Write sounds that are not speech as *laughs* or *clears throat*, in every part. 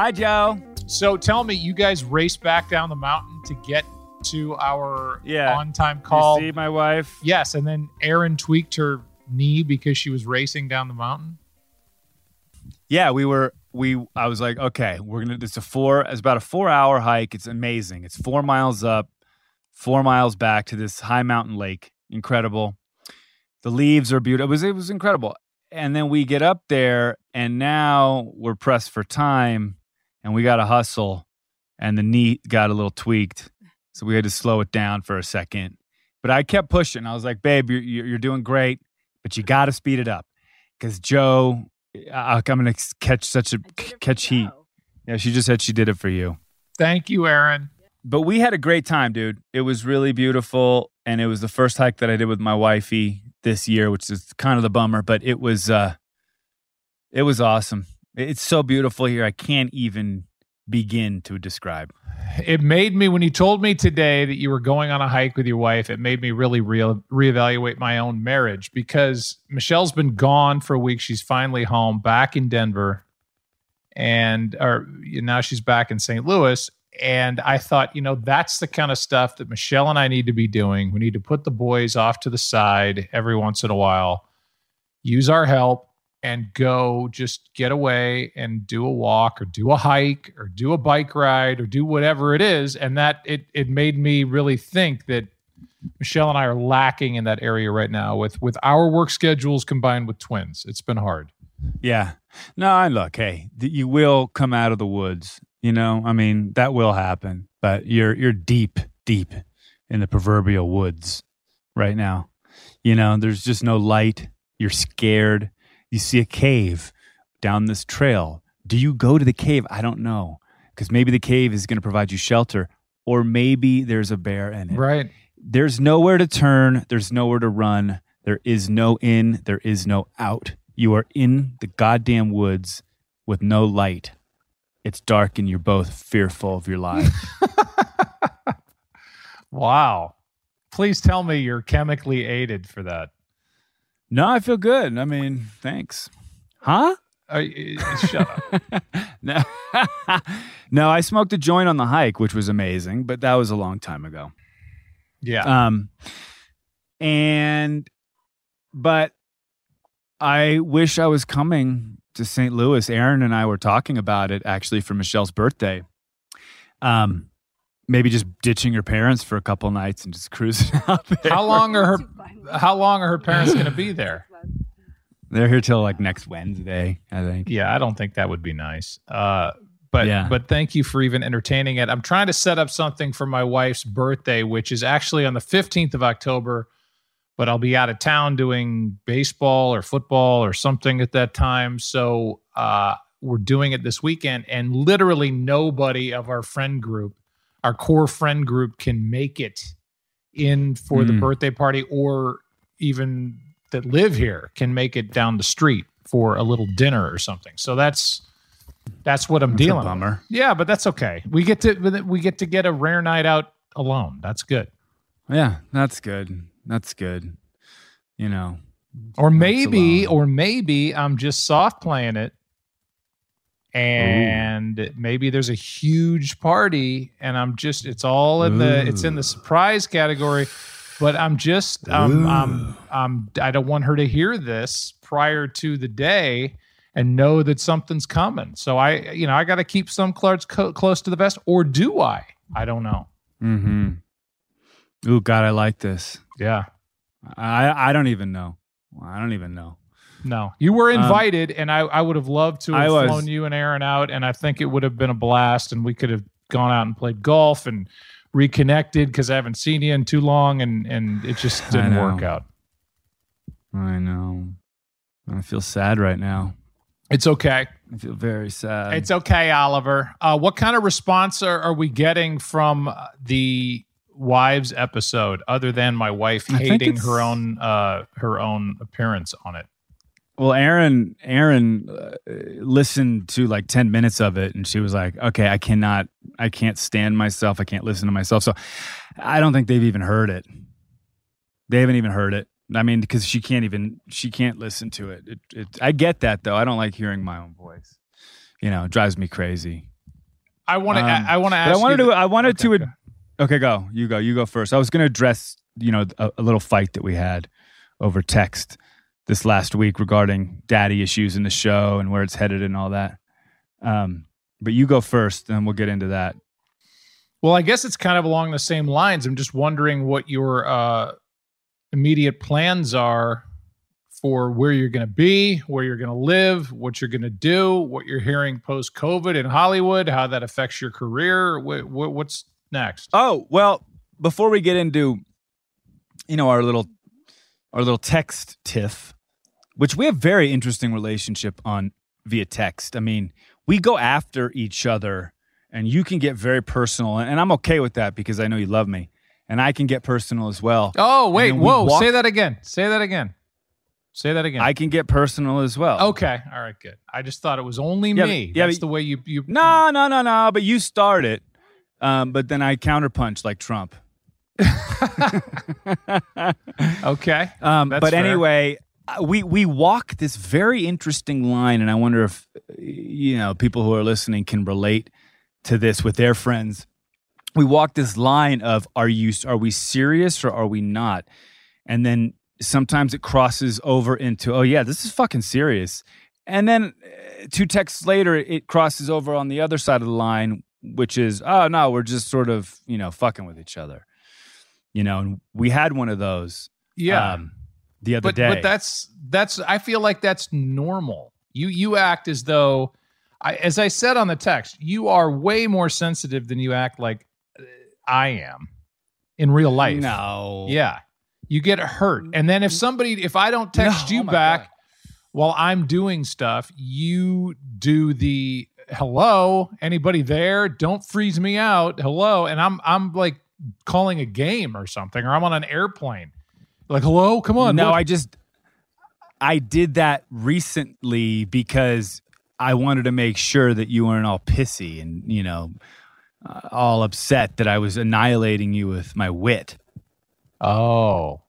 Hi, Joe. So tell me, you guys raced back down the mountain to get to our Yeah. on-time call. You see my wife? yes, and then Erin tweaked her knee because she was racing down the mountain. Yeah, we were. We. I was like, okay, we're gonna. It's a four. It's about a four-hour hike. It's amazing. It's four miles up, four miles back to this high mountain lake. Incredible. The leaves are beautiful. It was. It was incredible. And then we get up there, and now we're pressed for time, and we got to hustle. And the knee got a little tweaked, so we had to slow it down for a second. But I kept pushing. I was like, babe, you're you're you're doing great, but you got to speed it up because Joe I- I'm gonna catch such a catch heat. Yeah, she just said she did it for you. Thank you, Erin. But we had a great time, dude. It was really beautiful, and it was the first hike that I did with my wifey this year, which is kind of the bummer. But it was, uh it was awesome. It's so beautiful here. I can't even begin to describe. It made me when you told me today that you were going on a hike with your wife. It made me really real reevaluate my own marriage because Michelle's been gone for a week. She's finally home, back in Denver, and or now she's back in St. Louis. And I thought, you know, that's the kind of stuff that Michelle and I need to be doing. We need to put the boys off to the side every once in a while, use our help, and go just get away and do a walk or do a hike or do a bike ride or do whatever it is and that it it made me really think that Michelle and I are lacking in that area right now with with our work schedules combined with twins it's been hard Yeah. No, I look, hey, you will come out of the woods. You know, I mean, that will happen. But you're you're deep, deep in the proverbial woods right now. You know, there's just no light. You're scared. You see a cave down this trail. Do you go to the cave? I don't know. Because maybe the cave is going to provide you shelter, or maybe there's a bear in it. Right. There's nowhere to turn there's nowhere to run there is no in there is no out. You are in the goddamn woods with no light. It's dark and you're both fearful of your lives. *laughs* Wow. Please tell me you're chemically aided for that no i feel good i mean thanks huh uh, shut up *laughs* no *laughs* no i smoked a joint on the hike which was amazing but that was a long time ago yeah Um, and, but I wish I was coming to St. Louis. Erin and I were talking about it actually for Michelle's birthday. Um, maybe just ditching her parents for a couple nights and just cruising *laughs* out there. how long are her how long are her parents going to be *laughs* there They're here till like next Wednesday, I think. Yeah, I don't think that would be nice. Uh, but Yeah. but thank you for even entertaining it. I'm trying to set up something for my wife's birthday, which is actually on the 15th of October. But I'll be out of town doing baseball or football or something at that time. So uh, we're doing it this weekend, and literally nobody of our friend group, our core friend group, can make it in for the Mm. birthday party, or even that live here can make it down the street for a little dinner or something. So that's that's what I'm That's a dealing. with. bummer. Yeah, but that's okay. We get to we get to get a rare night out alone. That's good. Yeah, that's good. That's good. You know, Or maybe, or maybe I'm just soft playing it, and maybe there's a huge party, and I'm just it's all in the it's in the surprise category. But I'm just I'm I'm I'm I don't want her to hear this prior to the day and know that something's coming. So I you know I got to keep some cards co- close to the vest, or do I? I don't know. mm-hmm. Ooh, God, I like this. Yeah. I I don't even know. I don't even know. No, you were invited, and I, I would have loved to Um, I have was. flown you and Erin out, and I think it would have been a blast, and we could have gone out and played golf and reconnected because I haven't seen you in too long, and and it just didn't work out. I know. I feel sad right now. It's okay. I feel very sad. It's okay, Oliver. Uh, what kind of response are, are we getting from uh, the wives episode, other than my wife hating her own uh, her own appearance on it? Well, Erin, Erin uh, listened to like ten minutes of it, and she was like, "Okay, I cannot, I can't stand myself. I can't listen to myself." So, I don't think they've even heard it. They haven't even heard it. I mean, because she can't even, she can't listen to it. it, it. I get that though. I don't like hearing my own voice. You know, it drives me crazy. I want to. Um, I want to ask. I wanted to. the- I wanted Okay, to. okay. ad- Okay, go. You go. You go first. I was going to address, you know, a, a little fight that we had over text this last week regarding daddy issues in the show and where it's headed and all that. Um, but you go first, and we'll get into that. Well, I guess it's kind of along the same lines. I'm just wondering what your uh, immediate plans are for where you're going to be, where you're going to live, what you're going to do, what you're hearing post COVID in Hollywood, how that affects your career. Wh- wh- what's next? Oh well, before we get into, you know, our little, our little text tiff, which we have very interesting relationship on via text. I mean, we go after each other, and you can get very personal, and I'm okay with that because I know you love me, and I can get personal as well. Oh, wait. Whoa. walk- Say that again. Say that again. Say that again. I can get personal as well. okay. All right. Good. I just thought it was only Yeah, me. but- yeah, That's but- the way you. you No, no, no, no. But you start it. Um, but then I counterpunch like Trump. *laughs* Okay. *laughs* Um, but fair. anyway, we we walk this very interesting line, and I wonder if you know people who are listening can relate to this with their friends. We walk this line of are you are we serious or are we not? And then sometimes it crosses over into oh yeah, this is fucking serious. And then uh, two texts later, it crosses over on the other side of the line, which is oh no, we're just sort of you know fucking with each other. You know, and we had one of those Yeah. um, the other but day. but that's that's I feel like that's normal. You you act as though I as I said on the text, you are way more sensitive than you act like uh, I am in real life. no, Yeah. You get hurt. And then if somebody if I don't text No, you oh back God. while I'm doing stuff, you do the hello, anybody there? Don't freeze me out. Hello. And I'm I'm like calling a game or something or I'm on an airplane. Like, hello, come on. no, look. I just I did that recently because I wanted to make sure that you weren't all pissy and you know uh, all upset that I was annihilating you with my wit. Oh.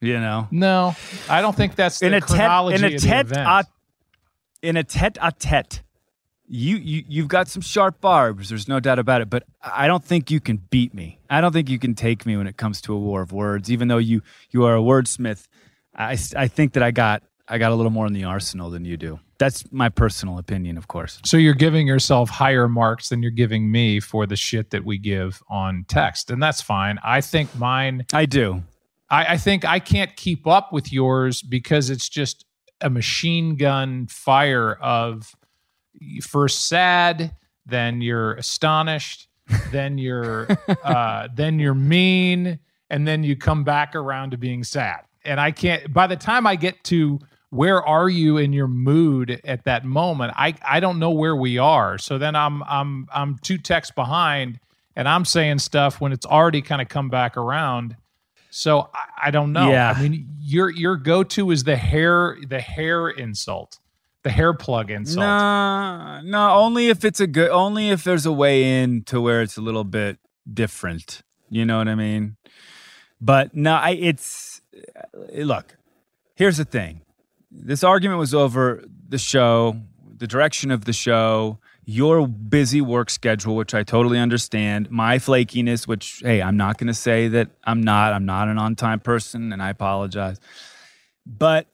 You know, No, I don't think that's the in a tete chronology in a of the tete event. a, in a tete a tete. You, you you've got some sharp barbs. There's no doubt about it. But I don't think you can beat me. I don't think you can take me when it comes to a war of words. Even though you you are a wordsmith, i i think that I got I got a little more in the arsenal than you do. That's my personal opinion, of course. so you're giving yourself higher marks than you're giving me for the shit that we give on text, and that's fine. I think mine. I do. I, I think I can't keep up with yours because it's just a machine gun fire of first sad, then you're astonished, *laughs* then you're uh, then you're mean, and then you come back around to being sad. And I can't. By the time I get to where are you in your mood at that moment, I I don't know where we are. So then I'm I'm I'm two texts behind, and I'm saying stuff when it's already kind of come back around. So I, I don't know. Yeah. I mean, your your go to is the hair the hair insult, the hair plug insult. No, no. Only if it's a good. Only if there's a way in to where it's a little bit different. You know what I mean? But no, I. It's uh, look. Here's the thing. This argument was over the show, the direction of the show, your busy work schedule, which I totally understand, my flakiness, which hey, I'm not going to say that I'm not. I'm not an on-time person, and I apologize. But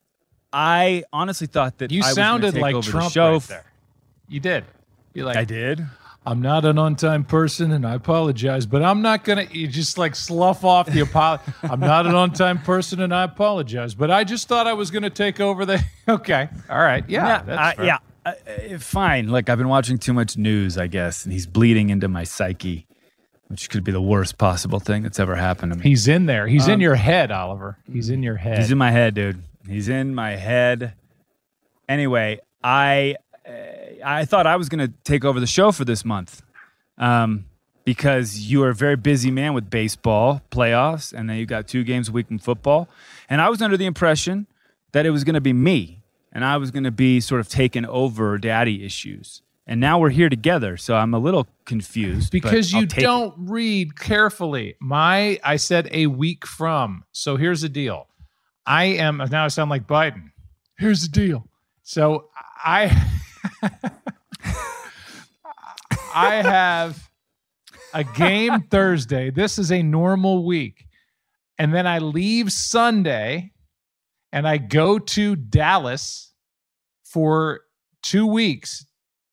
I honestly thought that You I sounded like the Trump show right there. You did. You like I did. I'm not an on-time person, and I apologize, but I'm not gonna. You just like slough off the apology. *laughs* I'm not an on-time person, and I apologize, but I just thought I was gonna take over the. *laughs* okay, all right, yeah, that's I- fair. yeah. Uh, uh, fine. Like I've been watching too much news, I guess, and he's bleeding into my psyche. which could be the worst possible thing that's ever happened to me. He's in there. He's in Um, your head, Oliver. He's in your head. He's in my head, dude. He's in my head. Anyway, I uh, I thought I was going to take over the show for this month, um, because you are a very busy man with baseball playoffs, and then you got two games a week in football. And I was under the impression that it was going to be me, and I was going to be sort of taking over daddy issues. And now we're here together, so I'm a little confused because you don't read carefully. My I said a week from. So here's the deal. I am now I sound like Biden. Here's the deal. So I *laughs* I have a game Thursday. This is a normal week. And then I leave Sunday and I go to Dallas for 2 weeks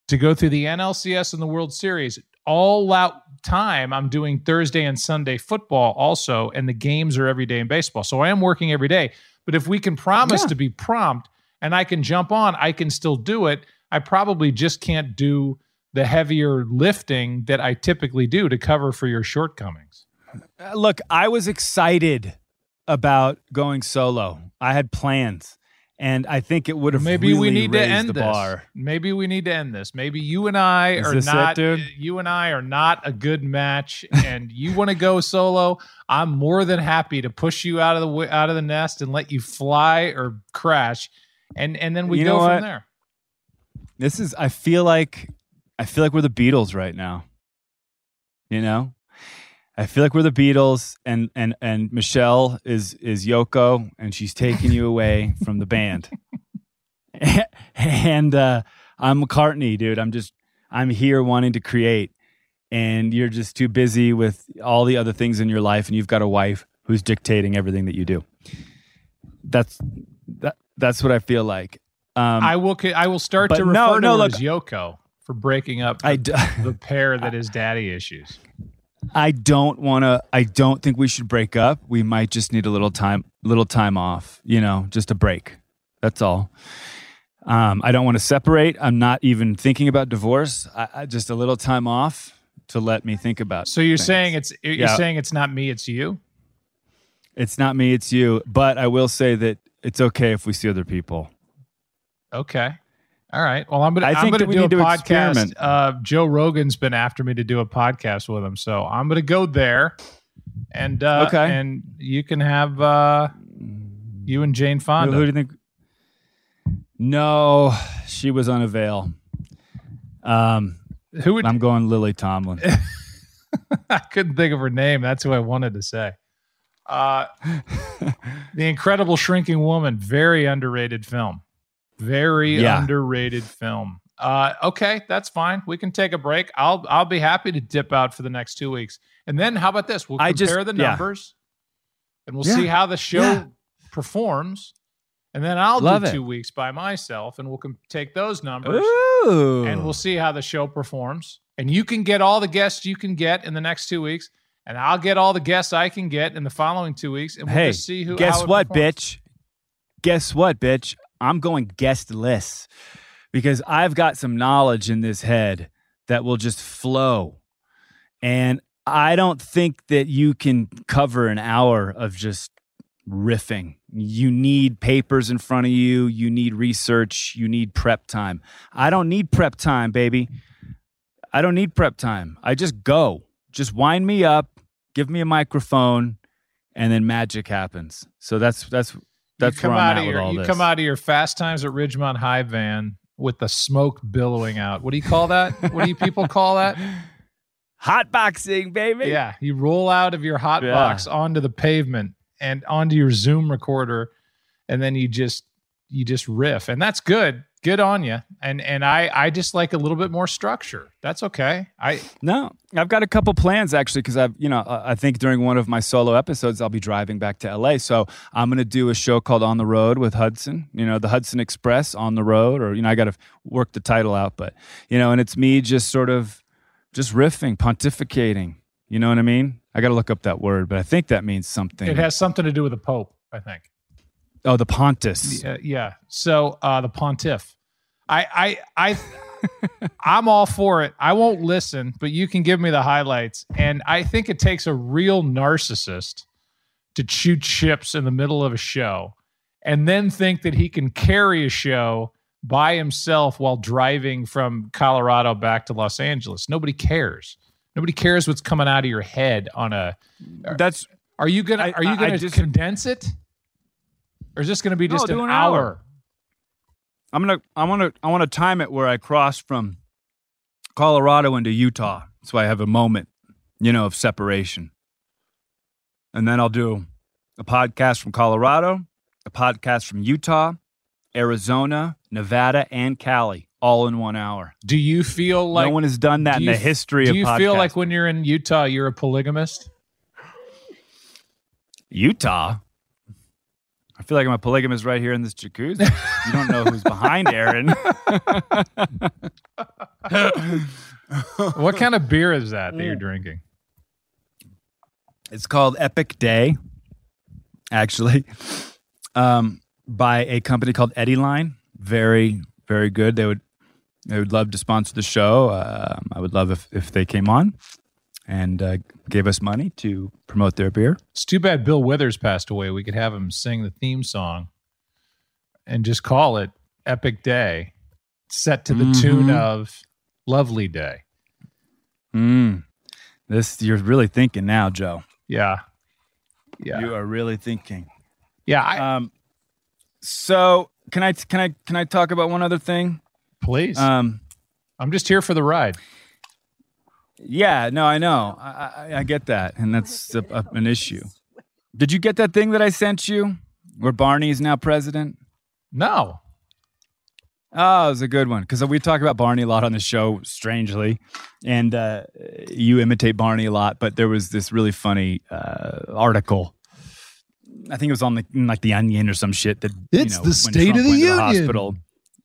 to go through the NLCS and the World Series. All out time, I'm doing Thursday and Sunday football also, and the games are every day in baseball. So I am working every day. But if we can promise Yeah. to be prompt and I can jump on, I can still do it. I probably just can't do the heavier lifting that I typically do to cover for your shortcomings. Uh, Look, I was excited about going solo. I had plans, and I think it would have Maybe we need to end the this. bar. Maybe we need to end this. Maybe you and I Is are this it, not. You and I are not a good match, and you want to go solo. I'm more than happy to push you out of the out of the nest and let you fly or crash, and and then we You go from there. This is. I feel like. I feel like we're the Beatles right now. You know, I feel like we're the Beatles, and and and Michelle is is Yoko, and she's taking you away from the band. *laughs* and uh, I'm McCartney, dude. I'm just. I'm here wanting to create, and you're just too busy with all the other things in your life, and you've got a wife who's dictating everything that you do. That's that. That's what I feel like. Um, I will. I will start to refer no, to her look- as Yoko for breaking up the, I d- the pair *laughs* that is daddy issues. I don't want to. I don't think we should break up. We might just need a little time, little time off. You know, just a break. That's all. Um, I don't want to separate. I'm not even thinking about divorce. I, I just a little time off to let me think about. So you're things. saying it's you're Yeah. saying it's not me, it's you. it's not me, it's you. But I will say that it's okay if we see other people. Okay. All right. Well, I'm gonna. I I'm think gonna do a podcast. Uh, Joe Rogan's been after me to do a podcast with him, so I'm gonna go there, and uh, Okay. and you can have uh, you and Jane Who, Fonda. who do you think? No, she was on a veil. Um, Who would I'm going Lily Tomlin. *laughs* I couldn't think of her name. That's who I wanted to say. Uh, *laughs* the Incredible Shrinking Woman, very underrated film. Very Yeah. underrated film. Uh, okay, that's fine. We can take a break. I'll I'll be happy to dip out for the next two weeks. And then how about this? We'll compare just- the yeah. numbers, and we'll Yeah. see how the show Yeah. performs. And then I'll Love do it. two weeks by myself, and we'll com- take those numbers Ooh. and we'll see how the show performs. And you can get all the guests you can get in the next two weeks, and I'll get all the guests I can get in the following two weeks, and we'll hey, just see who. guess what, performs. bitch? Guess what, bitch? I'm going guestless because I've got some knowledge in this head that will just flow. And I don't think that you can cover an hour of just riffing. You need papers in front of you, you need research, you need prep time. I don't need prep time, baby. I don't need prep time. I just go. Just wind me up, give me a microphone, and then magic happens. So that's that's that's you come out of your you this. come out of your Fast Times at Ridgemont High van with the smoke billowing out. What do you call that? what do you people call that? *laughs* Hot boxing, baby. Yeah, you roll out of your hot Yeah. box onto the pavement and onto your Zoom recorder, and then you just you just riff, and that's good. Good on you. And and I I just like a little bit more structure. That's okay. I No, I've got a couple plans actually because I've, you know, I think during one of my solo episodes I'll be driving back to LA. So I'm going to do a show called On the Road with Hudson. You know, the Hudson Express on the road, or you know, I got to work the title out, but you know, and it's me just sort of just riffing, pontificating. You know what I mean? I got to look up that word, but I think that means something. it has something to do with the Pope. I think. Oh, the Pontus. Uh, yeah. So uh, the pontiff. I I I *laughs* I'm all for it. I won't listen, but you can give me the highlights. And I think it takes a real narcissist to chew chips in the middle of a show and then think that he can carry a show by himself while driving from Colorado back to Los Angeles. Nobody cares. Nobody cares what's coming out of your head on a That's Are you going to are you going to just- condense it? Or is this going to be just do an, an hour? hour. I'm gonna I wanna I wanna time it where I cross from Colorado into Utah. So I have a moment, you know, of separation. And then I'll do a podcast from Colorado, a podcast from Utah, Arizona, Nevada, and Cali, all in one hour. Do you feel like no one has done that do in you the f- history Do of you feel like when you're in Utah, you're a polygamist? Utah. I feel like I'm a polygamist right here in this jacuzzi. you don't know who's behind Erin. *laughs* what kind of beer is that that Mm. you're drinking? It's called Epic Day, actually, um, by a company called Eddyline. Very, very good. They would, they would love to sponsor the show. Um, I would love if, if they came on and uh, gave us money to promote their beer. It's too bad Bill Withers passed away. We could have him sing the theme song and just call it Epic Day, set to the tune Mhm. of Lovely Day. Mm. This you're really thinking now, Joe. Yeah. Yeah. You are really thinking. yeah. I, Um, so can I can I can I talk about one other thing? please. Um, I'm just here for the ride. Yeah, no, I know, I, I, I get that, and that's a, a, an issue. Did you get that thing that I sent you, where Barney is now president? No. Oh, it was a good one because we talk about Barney a lot on the show, strangely, and uh, you imitate Barney a lot. But there was this really funny uh, article. I think it was on the like the Onion or some shit. That you It's know, the State Trump of the went to Union. hospital.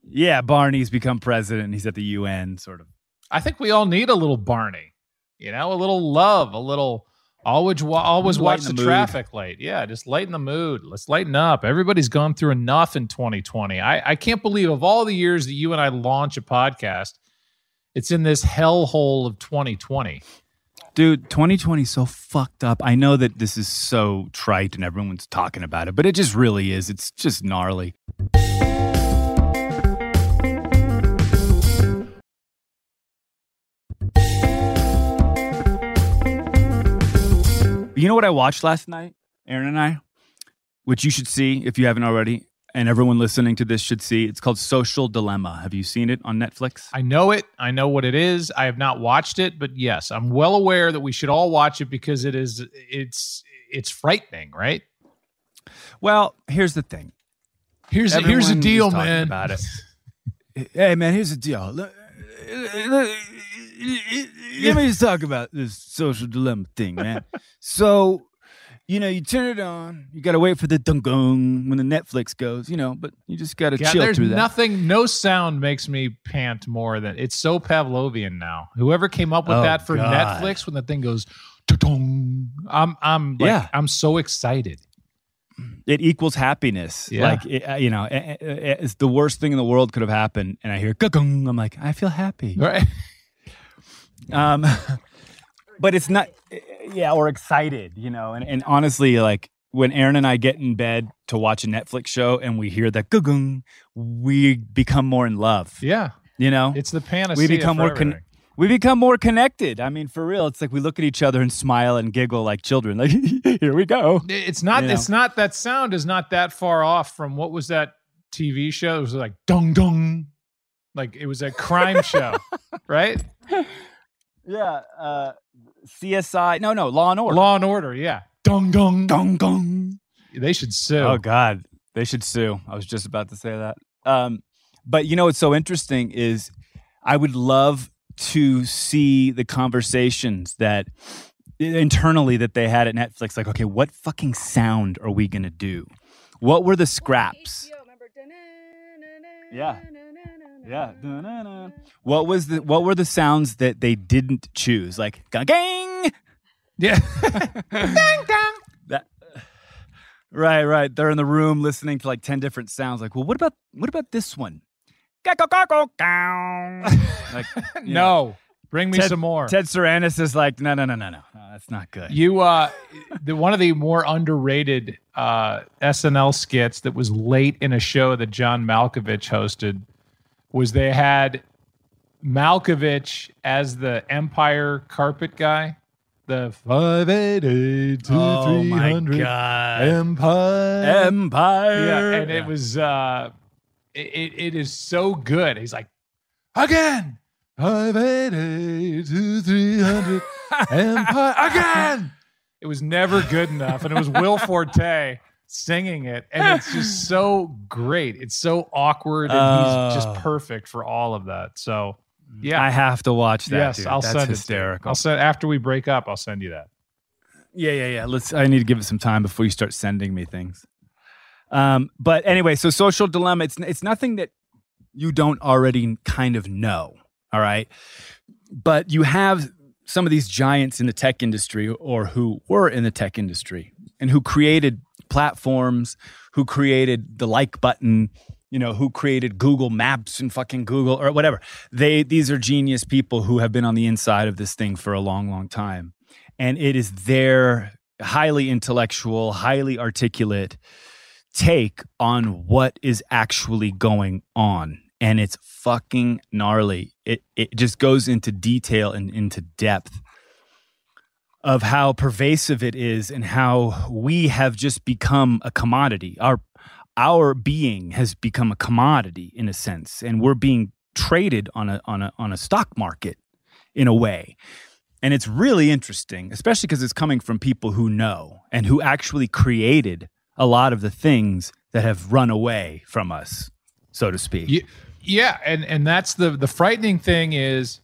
Yeah, Barney's become president. He's at the UN, sort of. I think we all need a little Barney, you know, a little love, a little always wa- always watch the, the traffic light. Yeah, just lighten the mood. Let's lighten up. Everybody's gone through enough in 2020. I, I can't believe of all the years that you and I launch a podcast, it's in this hellhole of 2020. Dude, 2020 is so fucked up. I know that this is so trite and everyone's talking about it, but it just really is. It's just gnarly. You know what I watched last night, Erin and I? Which you should see if you haven't already, and everyone listening to this should see. It's called Social Dilemma. Have you seen it on Netflix? I know it. I know what it is. I have not watched it, but yes, I'm well aware that we should all watch it because it is it's it's frightening, right? Well, here's the thing. Here's a, here's a deal, man. About it. *laughs* Hey, man, here's the deal. Let, me just talk about this social dilemma thing, man. *laughs* so, you know, you turn it on. You got to wait for the dung when the Netflix goes, you know, but you just got to chill there's through that. nothing, no sound makes me pant more than it's so Pavlovian now. Whoever came up with Oh, that for God. Netflix when the thing goes, I'm, I'm, like, Yeah. I'm so excited. it equals happiness. Yeah. Like, it, uh, you know, it- it- it's the worst thing in the world could have happened. And I hear, "Guggung," I'm like, I feel happy. Right? *laughs* Um, *laughs* but it's not, yeah, or excited, you know. And, and honestly, like when Erin and I get in bed to watch a Netflix show and we hear that gugung, we become more in love. Yeah, You know, it's the panacea. we become more con- we become more connected. I mean, for real, it's like we look at each other and smile and giggle like children. Like, *laughs* here we go. It's not. You know. It's not. That sound is not that far off from what was that TV show? It was like dong dong, like it was a crime show, *laughs* right? Yeah. Uh, CSI. No, no, Law and Order. Law and Order. Yeah, dong dong. Dong gong. They should sue. Oh God, they should sue. I was just about to say that. Um, but you know what's so interesting is I would love to see the conversations that internally that they had at Netflix. Like, okay, what fucking sound are we gonna do? What were the scraps? Yeah. Yeah. Dun-dun-dun. *laughs* What was the what were the sounds that they didn't choose? Like gang. Yeah. *laughs* That right, right. They're in the room listening to like ten different sounds. Like, well, what about what about this one? *laughs* like, you know, no, bring me Ted- some more. Ted Sarandos is like, no, no, no, no, no, no, that's not good. You uh the one of the more underrated uh SNL skits that was late in a show that John Malkovich hosted was they had Malkovich as the Empire carpet guy. The five eight eight two oh three my hundred god, Empire. Empire. yeah, and it was uh it, it is so good. He's like, again. Five eight eight two three hundred *laughs* Empire again. It was never good enough, and it was Will Forte singing it, and it's just *laughs* so great. It's so awkward, and he's Oh. just perfect for all of that. So, yeah, I have to watch that. yes, dude. I'll That's send it. Hysterical. I'll send after we break up. I'll send you that. Yeah, yeah, yeah. Let's. I need to give it some time before you start sending me things. Um, but anyway, so social dilemma. It's it's nothing that you don't already kind of know. All right, but you have some of these giants in the tech industry, or who were in the tech industry, and who created platforms, who created the like button. You know, who created Google Maps and fucking Google or whatever. They these are genius people who have been on the inside of this thing for a long, long time and it is their highly intellectual, highly articulate take on what is actually going on. And it's fucking gnarly. It it just goes into detail and into depth of how pervasive it is and how we have just become a commodity. Our our being has become a commodity in a sense, and we're being traded on a on a on a stock market in a way. And it's really interesting, especially because it's coming from people who know and who actually created a lot of the things that have run away from us, so to speak. Ye- Yeah, and and that's the the frightening thing is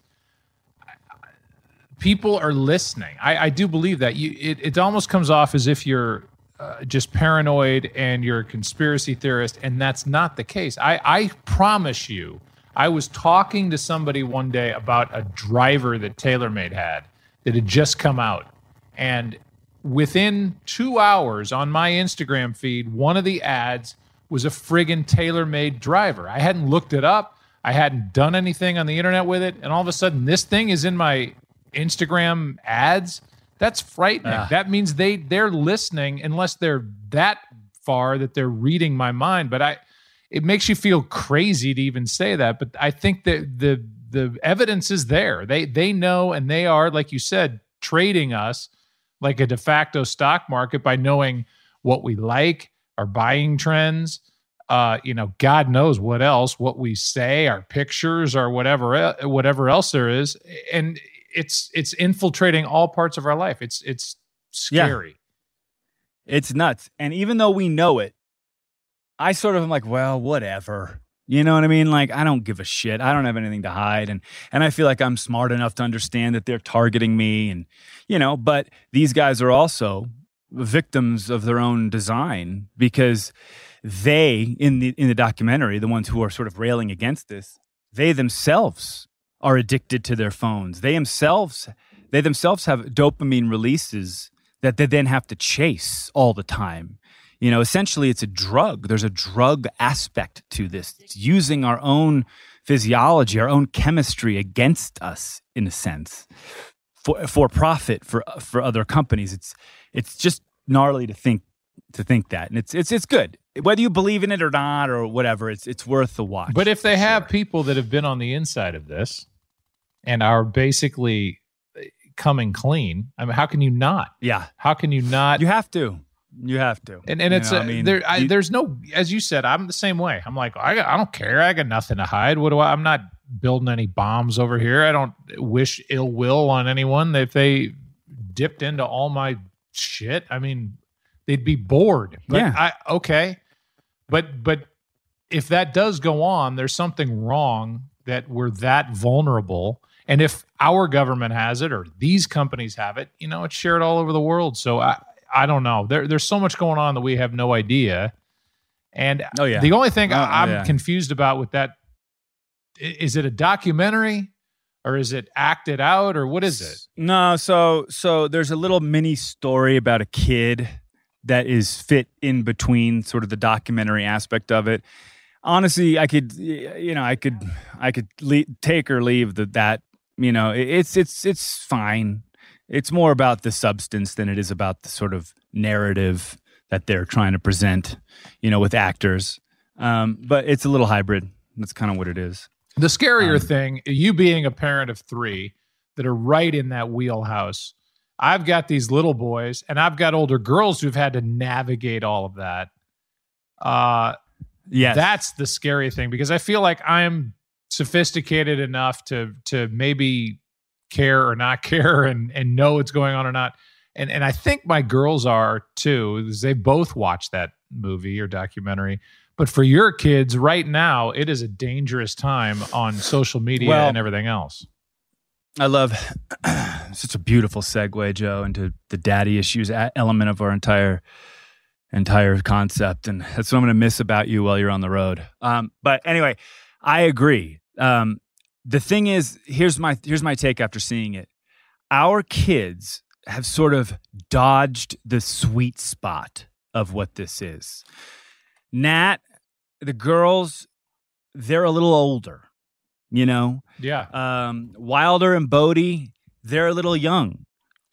people are listening. I, I do believe that you it, it almost comes off as if you're uh, just paranoid and you're a conspiracy theorist, and that's not the case. I I promise you, I was talking to somebody one day about a driver that TaylorMade had that had just come out, and within two hours on my Instagram feed, one of the ads was a friggin' TaylorMade driver. I hadn't looked it up. I hadn't done anything on the internet with it, and all of a sudden, this thing is in my Instagram ads. That's frightening. Ah. That means they they're listening, unless they're that far that they're reading my mind. But I, it makes you feel crazy to even say that. But I think that the the evidence is there. They they know, and they are, like you said, trading us like a de facto stock market by knowing what we like, our buying trends, uh, you know, God knows what else, what we say, our pictures, or whatever, whatever else there is, and it's it's infiltrating all parts of our life. It's it's Yeah. scary. It's nuts. And even though we know it, I sort of am like, well, whatever. You know what I mean? Like I don't give a shit. I don't have anything to hide and and I feel like I'm smart enough to understand that they're targeting me and you know, but these guys are also victims of their own design because they in the in the documentary, the ones who are sort of railing against this, they themselves are addicted to their phones. They themselves they themselves have dopamine releases that they then have to chase all the time. You know, essentially it's a drug. There's a drug aspect to this. It's using our own physiology, our own chemistry against us in a sense. For for profit for for other companies. It's it's just gnarly to think to think that. And it's it's it's good. Whether you believe in it or not or whatever, it's it's worth the watch. But if they have sure. people that have been on the inside of this and are basically uh, coming clean, I mean, how can you not? Yeah. How can you not? You have to. You have to. and and You it's know, uh, I mean, there. I, you- there's no, as you said, I'm the same way. I'm like, I, I don't care. I got nothing to hide. What do I? I'm not building any bombs over here. I don't wish ill will on anyone. If they dipped into all my shit, I mean, they'd be bored. But Yeah. I okay, but but if that does go on, there's something wrong that we're that vulnerable. And if our government has it or these companies have it, you know, it's shared all over the world. So I, I don't know. There, there's so much going on that we have no idea. And Oh yeah. the only thing Oh, I, I'm yeah. confused about with that is it a documentary or is it acted out or what is it? No, so so there's a little mini story about a kid that is fit in between sort of the documentary aspect of it. honestly, I could, you know, I could, I could le- take or leave the, that, you know, it's, it's, it's fine. It's more about the substance than it is about the sort of narrative that they're trying to present, you know, with actors. Um, but it's a little hybrid. That's kind of what it is. The scarier Um, thing, you being a parent of three that are right in that wheelhouse. I've got these little boys and I've got older girls who've had to navigate all of that. Uh, Yes. that's the scary thing because I feel like I'm sophisticated enough to to maybe care or not *laughs* care and and know what's going on or not. And and I think my girls are too. They both watch that movie or documentary. But for your kids right now, it is a dangerous time on social media Well- and everything else. I love *clears throat* such a beautiful segue, Joe, into the daddy issues element of our entire entire concept, and that's what I'm going to miss about you while you're on the road. Um, but anyway, I agree. Um, the thing is, here's my here's my take after seeing it. Our kids have sort of dodged the sweet spot of what this is. Nat, the girls, they're a little older, you know Yeah. um, Wilder and Bodhi, they're a little young.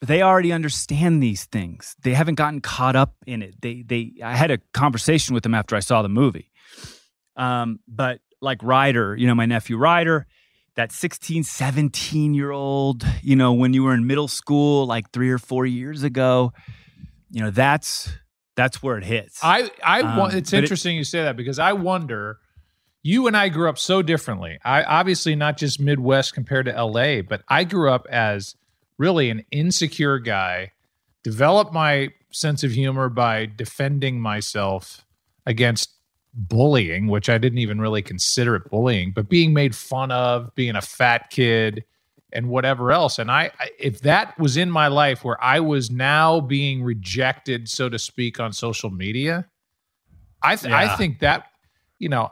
They already understand these things. They haven't gotten caught up in it. They they I had a conversation with them after I saw the movie. Um, but like Ryder, you know, my nephew Ryder, that 16, 17 year old, you know, when you were in middle school like 3 or 4 years ago, you know, that's that's where it hits. I I Um, want. It's but it- interesting you say that because I wonder. You and I grew up so differently. I obviously not just Midwest compared to LA, but I grew up as really an insecure guy. Developed my sense of humor by defending myself against bullying, which I didn't even really consider it bullying, but being made fun of, being a fat kid, and whatever else. And I, I if that was in my life where I was now being rejected, so to speak, on social media, I th- I think that you know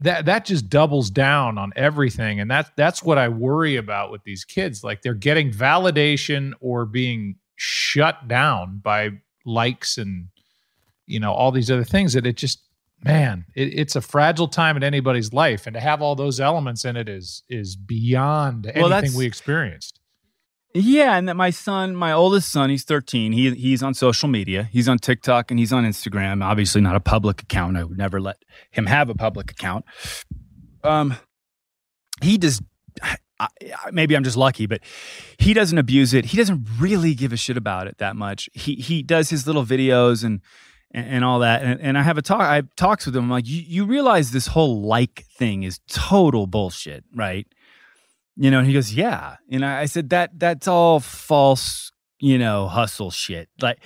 that that just doubles down on everything, and that's that's what I worry about with these kids. Like they're getting validation or being shut down by likes and you know all these other things that it just man it, it's a fragile time in anybody's life. And to have all those elements in it is is beyond Well, anything we experienced Yeah, and that my son, my oldest son, he's 13. He he's on social media. He's on TikTok and he's on Instagram. Obviously not a public account. I would never let him have a public account. Um he does I, maybe I'm just lucky, but he doesn't abuse it. He doesn't really give a shit about it that much. He he does his little videos and and, and all that. And, and I have a talk. I have talks with him. I'm like, you, you realize this whole like thing is total bullshit, right? You know, and he goes, yeah. And I, I said that that's all false, you know, hustle shit. Like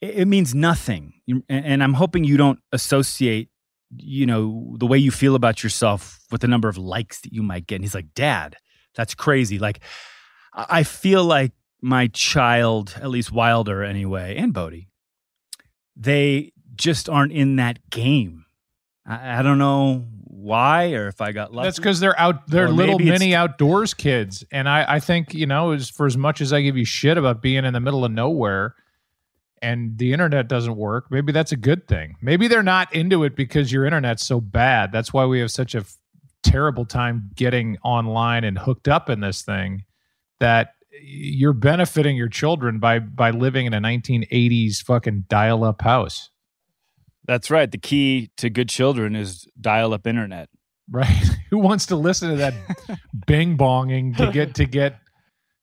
it, it means nothing. And, and I'm hoping you don't associate, you know, the way you feel about yourself with the number of likes that you might get. And he's like, Dad, that's crazy. Like I feel like my child, at least Wilder anyway, and Bodhi, they just aren't in that game. I, I don't know why or if I got lucky. That's because they're out. They're Or little mini outdoors kids, and I, I think you know, as for as much as I give you shit about being in the middle of nowhere, and the internet doesn't work, maybe that's a good thing. Maybe they're not into it because your internet's so bad. That's why we have such a f- terrible time getting online and hooked up in this thing. That you're benefiting your children by by living in a 1980s fucking dial up house, That's right. The key to good children is dial up internet. right? *laughs* Who wants to listen to that *laughs* bing bonging to get to get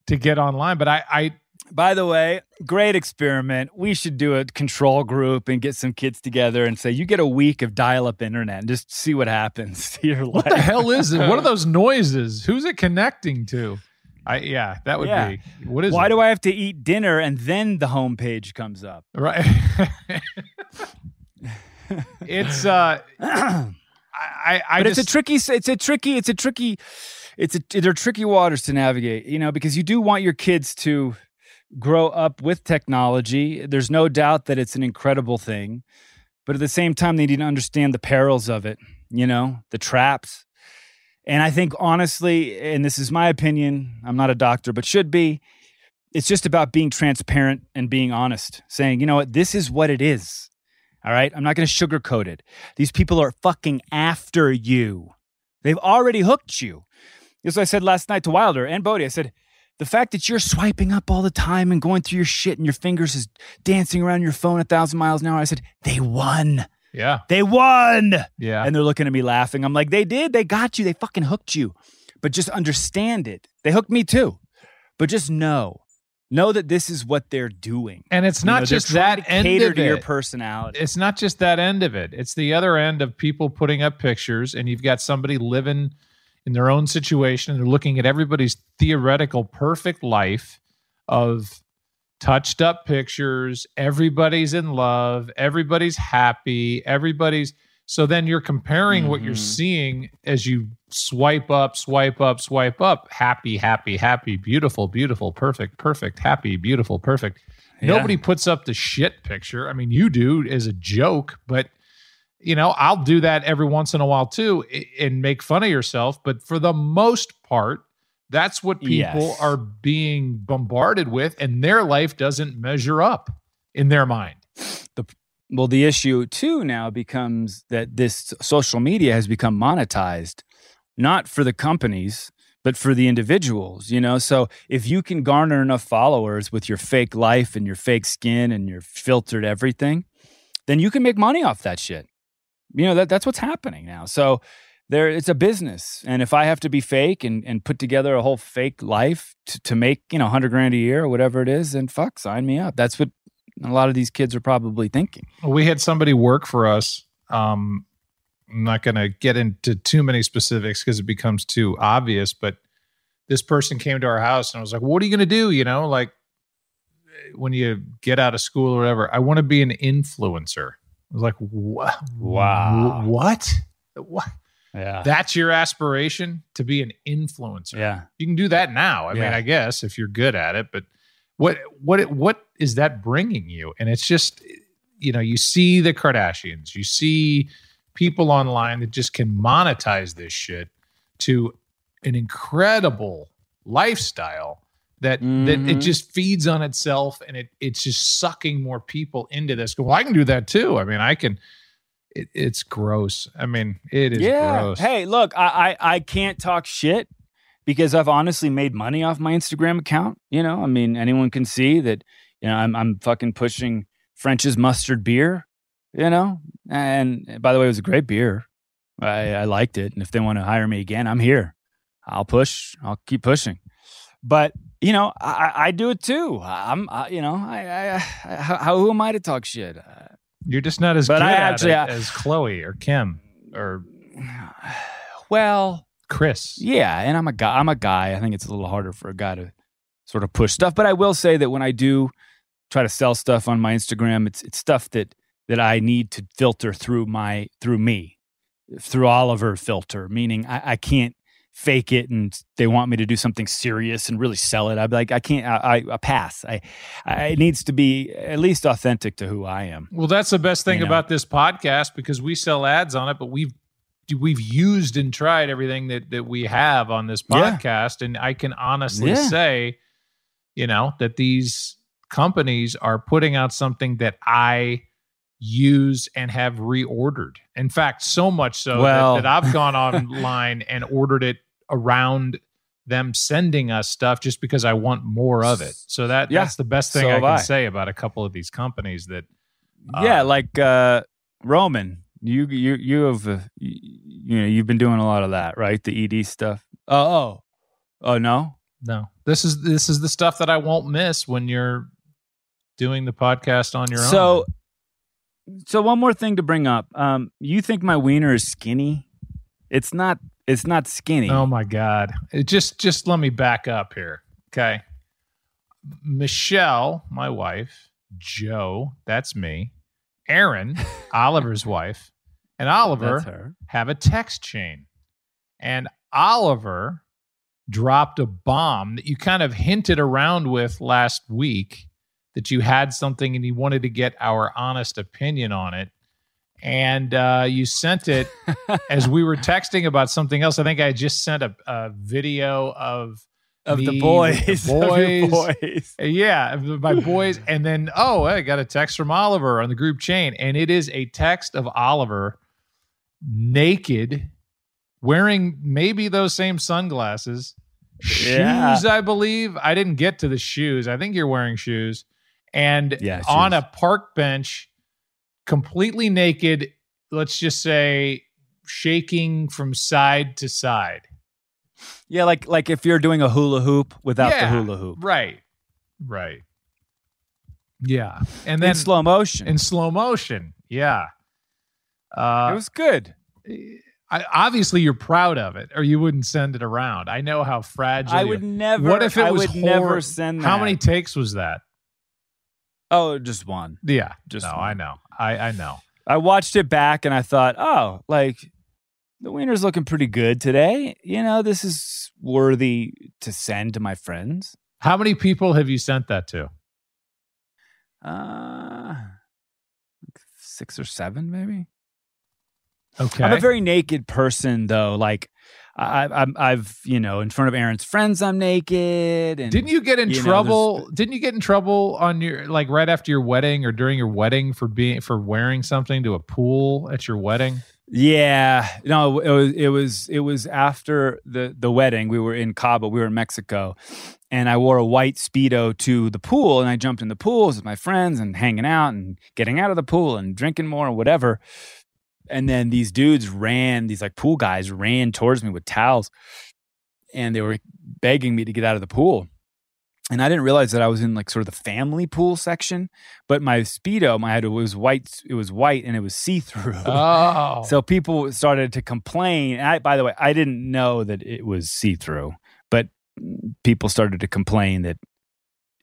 to get online? But I I By the way, great experiment. We should do a control group and get some kids together and say, you get a week of dial up internet and just see what happens *laughs* to your What the hell is it? What are those noises? Who's it connecting to? I yeah, that would Yeah. be. What is Why it? do I have to eat dinner and then the homepage comes up? right? It's uh, I I, I but just it's a tricky it's a tricky it's a tricky it's a they're tricky waters to navigate you know because you do want your kids to grow up with technology. There's no doubt that it's an incredible thing but at the same time they need to understand the perils of it you know the traps. And i think honestly and this is my opinion i'm not a doctor but should be it's just about being transparent and being honest saying you know what? This is what it is All right. I'm not going to sugarcoat it. These people are fucking after you. They've already hooked you. What I said last night to Wilder and Bodhi. I said, the fact that you're swiping up all the time and going through your shit and your fingers is dancing around your phone a thousand miles an hour. I said, they won. Yeah. They won. Yeah. And they're looking at me laughing. I'm like, they did. They got you. They fucking hooked you. But just understand it. They hooked me too. But just know, know that this is what they're doing. and it's You not know, just that to end cater of to your it. personality. it's not just that end of it. It's the other end of people putting up pictures, and you've got somebody living in their own situation. And they're looking at everybody's theoretical perfect life of touched up pictures. Everybody's in love. Everybody's happy. Everybody's. So then you're comparing what you're Mhm. seeing as you swipe up, swipe up, swipe up. Happy, happy, happy, beautiful, beautiful, perfect, perfect, happy, beautiful, perfect. Yeah. Nobody puts up the shit picture. I mean, you do as a joke, but you know, I'll do that every once in a while too and make fun of yourself. But for the most part, that's what people Yes. are being bombarded with, and their life doesn't measure up in their mind. Well, the issue too now becomes that this social media has become monetized, not for the companies, but for the individuals, you know? So if you can garner enough followers with your fake life and your fake skin and your filtered everything, then you can make money off that shit. You know, that, that's what's happening now. So there it's a business. And if I have to be fake and, and put together a whole fake life to, to make, you know, 100 grand a year or whatever it is, then fuck, sign me up. That's what a lot of these kids are probably thinking. We had somebody work for us. Um, I'm not going to get into too many specifics because it becomes too obvious, but this person came to our house and I was like, What are you going to do? You know, like when you get out of school or whatever, I want to be an influencer. I was like, What? Wow. What? What? Yeah. That's your aspiration to be an influencer. yeah. You can do that now. I mean, I guess if you're good at it, but what what what is that bringing you? And it's just you know, you see the Kardashians, you see people online that just can monetize this shit to an incredible lifestyle that that it Mhm. just feeds on itself and it it's just sucking more people into this. Well, I can do that too. I mean, I can it, it's gross. I mean, it is yeah. gross. Hey, look, I, I I can't talk shit because I've honestly made money off my Instagram account. You know, I mean, anyone can see that. You know, I'm I'm fucking pushing French's mustard beer. You know, and by the way, it was a great beer. I, I liked it, and if they want to hire me again, I'm here. I'll push. I'll keep pushing. But you know, I, I do it too. I'm, I, you know, I, I, I how, who am I to talk shit? Uh, You're just not as But good I at actually- it I- as Khloe or Kim or *sighs* well, Chris. Yeah, and I'm a guy. I'm a guy. I think it's a little harder for a guy to sort of push stuff. But I will say that when I do try to sell stuff on my Instagram, it's it's stuff that that I need to filter through my through me, through Oliver filter. Meaning I, I can't fake it, and they want me to do something serious and really sell it. I'd be like, I can't. I, I, I pass. I, I it needs to be at least authentic to who I am. Well, that's the best thing You know. about this podcast because we sell ads on it, but we've we've used and tried everything that that we have on this Yeah. podcast, and I can honestly Yeah. say, you know, that these companies are putting out something that I use and have reordered. In fact, so much so that- Well- that, I've gone *laughs* online and ordered it around them sending us stuff just because I want more of it. So that Yeah. that's the best thing So I can I. say about a couple of these companies that yeah, Uh, like uh, Roman, you you you have uh, you, know you've been doing a lot of that, right? The ED stuff. Oh, oh, oh no. No. This is this is the stuff that I won't miss when you're doing the podcast on your own. So, so one more thing to bring up. Um, you think my wiener is skinny? It's not. It's not skinny. Oh my god. It just just let me back up here. Okay. Michelle, my wife, Joe, that's me, Erin, *laughs* Oliver's wife, and Oliver have a text chain. And Oliver dropped a bomb that you kind of hinted around with last week that you had something and you wanted to get our honest opinion on it. And uh, you sent it *laughs* as we were texting about something else. I think I just sent a, a video of of me *laughs* the boys, the boys. boys. Yeah, my boys. And then, oh, I got a text from Oliver on the group chain. And it is a text of Oliver naked, wearing maybe those same sunglasses, Yeah. shoes, I believe. I didn't get to the shoes. I think you're wearing shoes. And Yeah, on a park bench, completely naked, let's just say shaking from side to side. Yeah, like like if you're doing a hula hoop without the hula hoop Right. Right. Yeah. And in then slow motion. in slow motion. Yeah. Uh, it was good. I, obviously, you're proud of it, or you wouldn't send it around. I know how fragile. I you- would never. What if it I was would never horror- send that. How many takes was that? Oh, just one. Yeah. Just no, one. I know. I I know. I watched it back and I thought, oh, like the wiener's looking pretty good today. You know, this is worthy to send to my friends. How many people have you sent that to? Uh, six or seven, maybe. Okay. I'm a very naked person, though. Like, I, I'm, I've, you know, in front of Erin's friends, I'm naked. And didn't you get in you know, trouble? didn't you get in trouble on your like right after your wedding or during your wedding for being for wearing something to a pool at your wedding? Yeah, no, it was it was it was after the the wedding. We were in Cabo, we were in Mexico, and I wore a white speedo to the pool, and I jumped in the pools with my friends and hanging out and getting out of the pool and drinking more and whatever. And then these dudes ran, these like pool guys ran towards me with towels, and they were begging me to get out of the pool. And I didn't realize that I was in like sort of the family pool section, but my speedo, my head it was white. It was white and it was see through. Oh, *laughs* So people started to complain. I, by the way, I didn't know that it was see through, but people started to complain that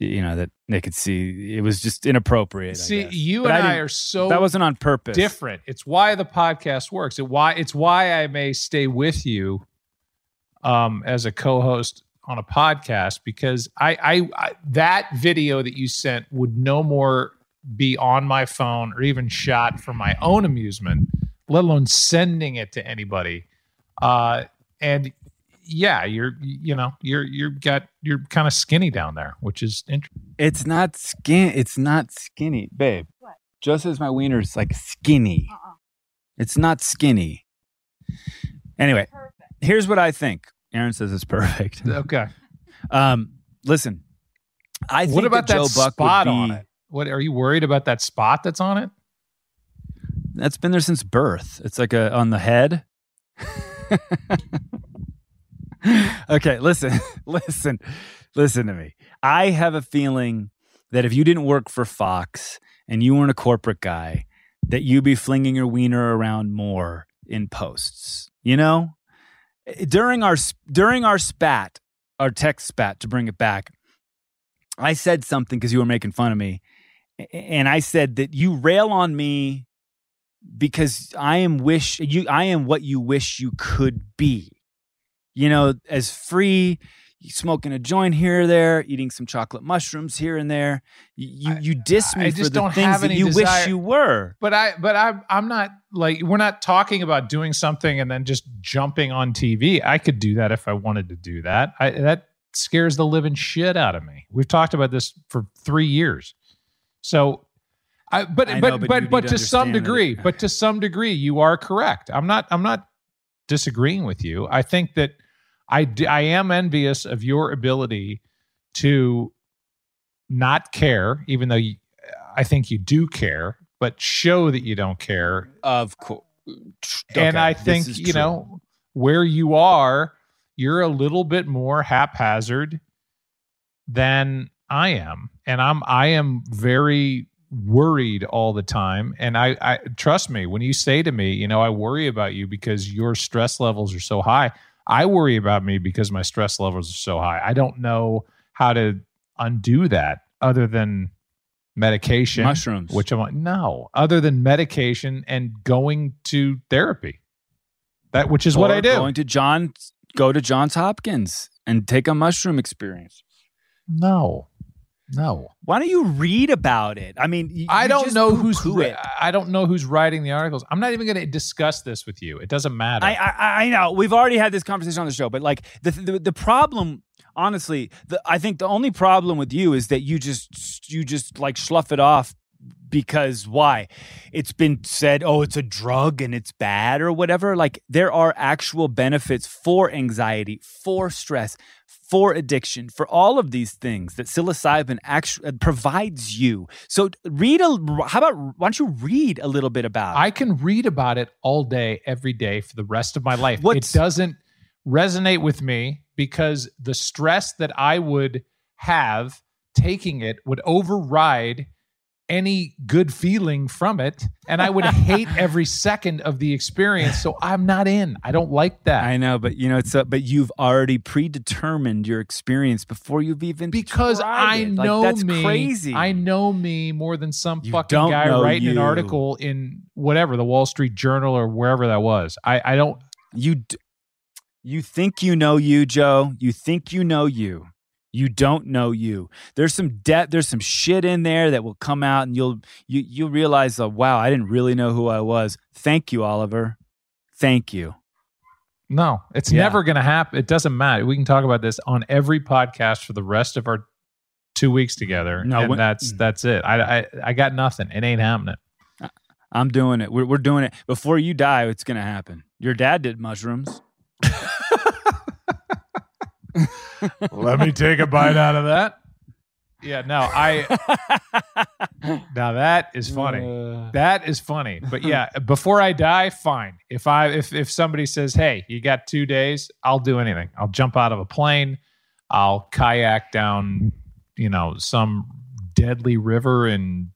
you know that they could see it was just inappropriate. I see, you But and I, didn't- are so that wasn't on purpose. different. It's why the podcast works. It why it's why I may stay with you um as a co-host on a podcast because I, I I that video that you sent would no more be on my phone or even shot for my own amusement, let alone sending it to anybody. Uh and yeah, you're you know, you're you're got you're kind of skinny down there, which is interesting. It's not skin. It's not skinny, babe. What? Just as my wiener's like skinny. Uh-uh. It's not skinny. Anyway, Perfect. here's what I think. Erin says it's perfect. *laughs* Okay. Um, listen, I think what about that that, Buck spot be, on it? What are you worried about that spot that's on it? That's been there since birth. It's like a on the head. *laughs* *laughs* okay, listen, *laughs* listen, listen to me. I have a feeling that if you didn't work for Fox and you weren't a corporate guy, that you'd be flinging your wiener around more in posts. You know, eh, during our during our spat, our text spat, to bring it back, I said something because you were making fun of me, and I said that you rail on me because I am wish you I am what you wish you could be. You know, as free, smoking a joint here or there, eating some chocolate mushrooms here and there. You you, you diss me I for just the don't things have that you desire- wish you were. But I, but I'm, I'm not like we're not talking about doing something and then just jumping on TV. I could do that if I wanted to do that. I, that scares the living shit out of me. We've talked about this for three years. So, I, but I but know, but but but, to to some that degree, but to some degree, you are correct. I'm not I'm not disagreeing with you. I think that I d- I am envious of your ability to not care, even though you, I think you do care, but show that you don't care. Of course. and I think you know where you are, you're a little bit more haphazard than I am, and I'm I am very worried all the time. And I, I trust me when you say to me, you know, I worry about you because your stress levels are so high. I worry about me because my stress levels are so high. I don't know how to undo that other than medication, mushrooms. which I'm like, no, other than medication and going to therapy. That which is what I do. Going to John, go to Johns Hopkins and take a mushroom experience. no, no. Why don't you read about it? I mean, you, I you don't know who's poo-poo it. I don't know who's writing the articles. I'm not even going to discuss this with you. It doesn't matter. I, I I know we've already had this conversation on the show, but like the the, the problem honestly, the, I think the only problem with you is that you just you just like slough it off because why? It's been said, oh, it's a drug and it's bad or whatever. Like there are actual benefits for anxiety, for stress, for addiction, for all of these things that psilocybin actually uh, provides you. So read a how about why don't you read a little bit about it? I can read about it all day, every day for the rest of my life. What's- it doesn't resonate with me because the stress that I would have taking it would override any good feeling from it and I would hate *laughs* every second of the experience so I'm not in. I don't like that. I know, but you know, it's a, but you've already predetermined your experience before you've even because I. Like, know that's me. crazy. I know me more than some You fucking guy writing an article in whatever the Wall Street Journal or wherever that was. I, I don't. You d- you think you know you, Joe. You think you know you. You don't know you. There's some debt. There's some shit in there that will come out, and you'll you you'll realize, oh, wow, I didn't really know who I was. Thank you, Oliver. Thank you. No, it's Yeah. never going to happen. It doesn't matter. We can talk about this on every podcast for the rest of our two weeks together. No, and when- that's mm. that's it. I, I I got nothing. It ain't happening. I'm doing it. We're we're doing it. Before you die, it's gonna happen. Your dad did mushrooms. Let me take a bite out of that. Yeah, no, I *laughs* now that is funny. Uh, That is funny. But yeah, before I die, fine. If I if if somebody says, "Hey, you got 2 days," I'll do anything. I'll jump out of a plane. I'll kayak down, you know, some deadly river in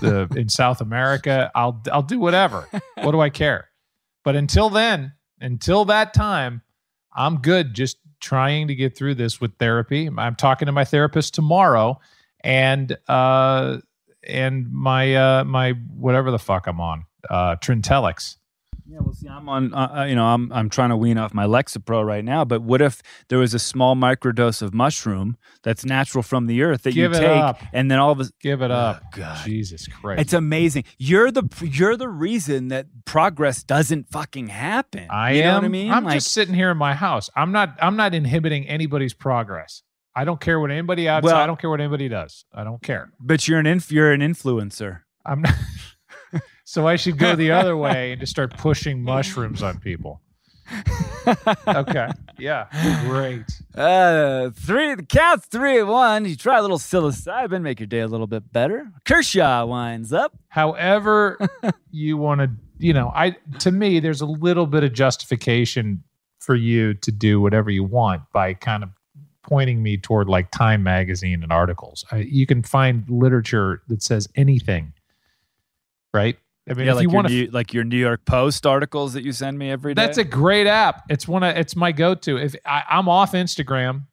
the in South America. I'll I'll do whatever. What do I care? But until then, until that time, I'm good just trying to get through this with therapy. I'm talking to my therapist tomorrow and uh and my uh my whatever the fuck I'm on. Uh Trintellix. Yeah, well, see, I'm on. Uh, uh, you know, I'm I'm trying to wean off my Lexapro right now. But what if there was a small microdose of mushroom that's natural from the earth that Give you it take, up. and then all of a Give it up. Oh, God. Jesus Christ. it's amazing. You're the you're the reason that progress doesn't fucking happen. I you am know what I mean? I'm Like, just sitting here in my house. I'm not I'm not inhibiting anybody's progress. I don't care what anybody outside. Well- I don't care what anybody does. I don't care. but you're an inf- you're an influencer. I'm not So I should go the other way and just start pushing *laughs* mushrooms on people. Okay. Yeah. Great. Uh, three. The count's three at one. You try a little psilocybin, make your day a little bit better. Kershaw winds up. however *laughs* you want to you know i to me there's a little bit of justification for you to do whatever you want by kind of pointing me toward like time magazine and articles I, you can find literature that says anything right i mean yeah, if like you your want to New, like your New York Post articles that you send me every day. that's a great app it's one of it's my go-to if I, i'm off instagram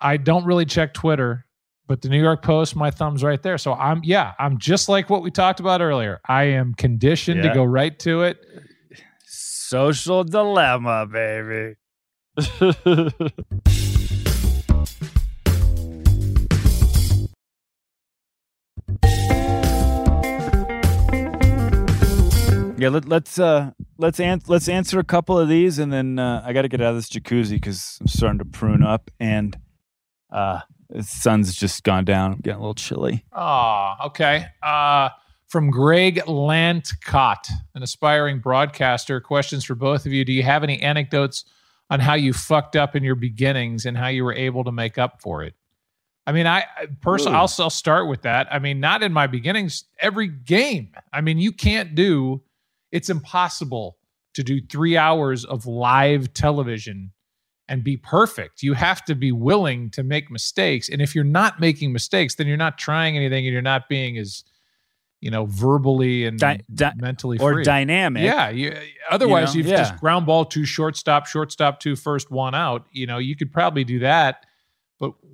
i don't really check twitter but the New York Post, my thumb's right there. So I'm, yeah, I'm just like what we talked about earlier. I am conditioned Yeah. to go right to it. social dilemma, baby. *laughs* Yeah, let, let's uh, let's an- let's answer a couple of these, and then uh, I got to get out of this jacuzzi because I'm starting to prune up, and uh, the sun's just gone down. I'm getting a little chilly. Oh, okay. Uh, from Greg Lantcott, an aspiring broadcaster. Questions for both of you. Do you have any anecdotes on how you fucked up in your beginnings and how you were able to make up for it? I mean, I personally, I'll, I'll start with that. I mean, not in my beginnings, every game. I mean, you can't do, it's impossible to do three hours of live television and be perfect. You have to be willing to make mistakes. And if you're not making mistakes, then you're not trying anything and you're not being as, you know, verbally and Di- di- mentally or free. dynamic. Yeah. You, otherwise, You know? have Yeah. just ground ball to shortstop, shortstop to first one out. You know, you could probably do that.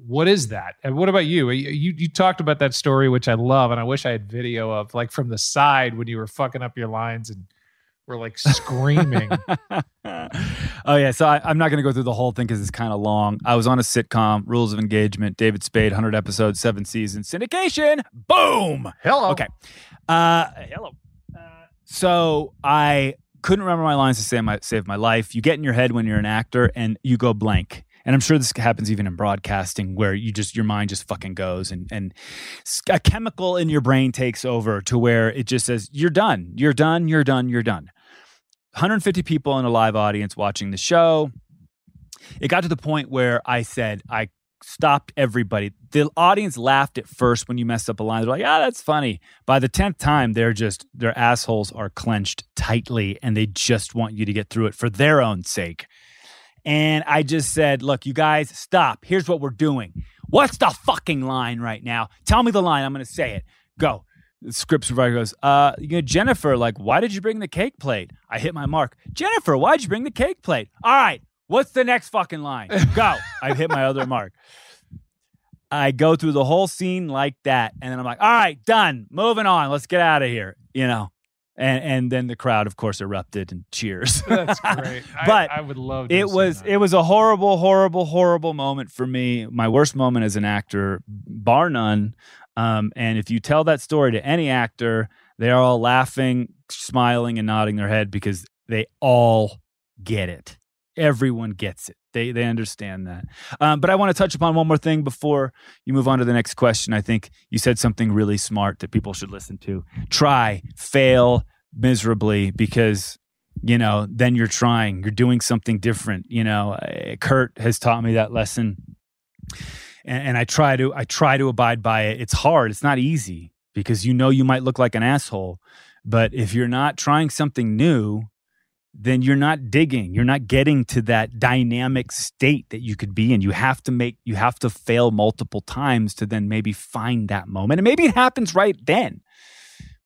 What is that? And what about you? You, you? talked about that story, which I love, and I wish I had video of, like from the side when you were fucking up your lines and were like *laughs* screaming. oh yeah, so I, I'm not going to go through the whole thing because it's kind of long. I was on a sitcom, Rules of Engagement, David Spade, 100 episodes, seven seasons, syndication. Boom. Hello. Okay. Uh, hello. Uh, so I couldn't remember my lines to save my save my life. You get in your head when you're an actor and you go blank. And I'm sure this happens even in broadcasting where you just your mind just fucking goes and and a chemical in your brain takes over to where it just says you're done, you're done, you're done, you're done. 150 people in a live audience watching the show. It got to the point where I said I stopped everybody. The audience laughed at first when you messed up a line. They're like, "Yeah, that's funny." By the tenth time, they're just their assholes are clenched tightly, and they just want you to get through it for their own sake. And I just said, "Look, you guys, stop. Here's what we're doing. What's the fucking line right now? Tell me the line. I'm going to say it. Go." The script supervisor goes, uh, you know, Jennifer, like, why did you bring the cake plate? I hit my mark. Jennifer, why'd you bring the cake plate? All right, What's the next fucking line? Go. *laughs* I hit my other mark. I go through the whole scene like that, and then I'm like, all right, done. Moving on. Let's get out of here. You know. And and then the crowd, of course, erupted and cheers. *laughs* That's *laughs* great. but I, I, would love. it was that. it was a horrible, horrible, horrible moment for me. My worst moment as an actor, bar none. Um, and if you tell that story to any actor, they are all laughing, smiling, and nodding their head because they all get it everyone gets it. They they understand that. Um, but I want to touch upon one more thing before you move on to the next question. I think you said something really smart that people should listen to. Try, fail miserably because you know then you're trying. You're doing something different. You know, Kurt has taught me that lesson, and, and I try to I try to abide by it. It's hard. It's not easy because you know you might look like an asshole. But if you're not trying something new, then you're not digging. You're not getting to that dynamic state that you could be in. You have to make, you have to fail multiple times to then maybe find that moment. And maybe it happens right then,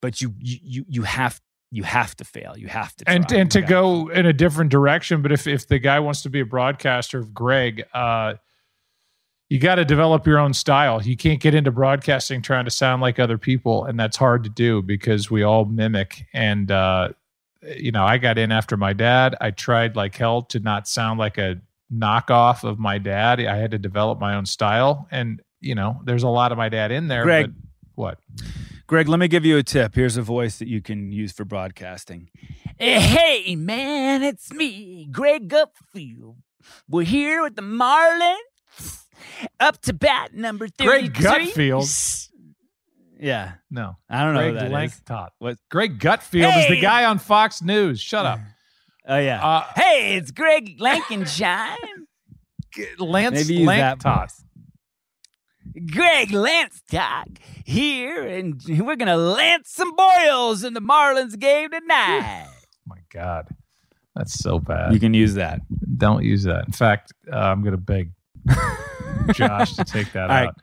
but you, you, you have, you have to fail. You have to, and, and to go in a different direction. But if, if the guy wants to be a broadcaster, of Greg, uh, you got to develop your own style. You can't get into broadcasting trying to sound like other people, and that's hard to do because we all mimic. And uh, you know, I got in after my dad. I tried like hell to not sound like a knockoff of my dad. I had to develop my own style. And, you know, there's a lot of my dad in there. Greg, what? Greg, let me give you a tip. Here's a voice that you can use for broadcasting. Hey, man, it's me, Greg Gutfeld. We're here with the Marlins. Up to bat number 33. Greg Gutfeld. Yeah. No. I don't know Greg who that is. What? Greg Gutfeld hey! is the guy on Fox News. Shut up. *laughs* Oh yeah. Uh, hey, it's Greg Lankenshine. *laughs* Lance Maybe Lantot. Greg Lance Talk here, and we're gonna lance some boils in the Marlins game tonight. oh my God, that's so bad. You can use that. Don't use that. In fact, uh, I'm gonna beg *laughs* Josh to take that out. Right.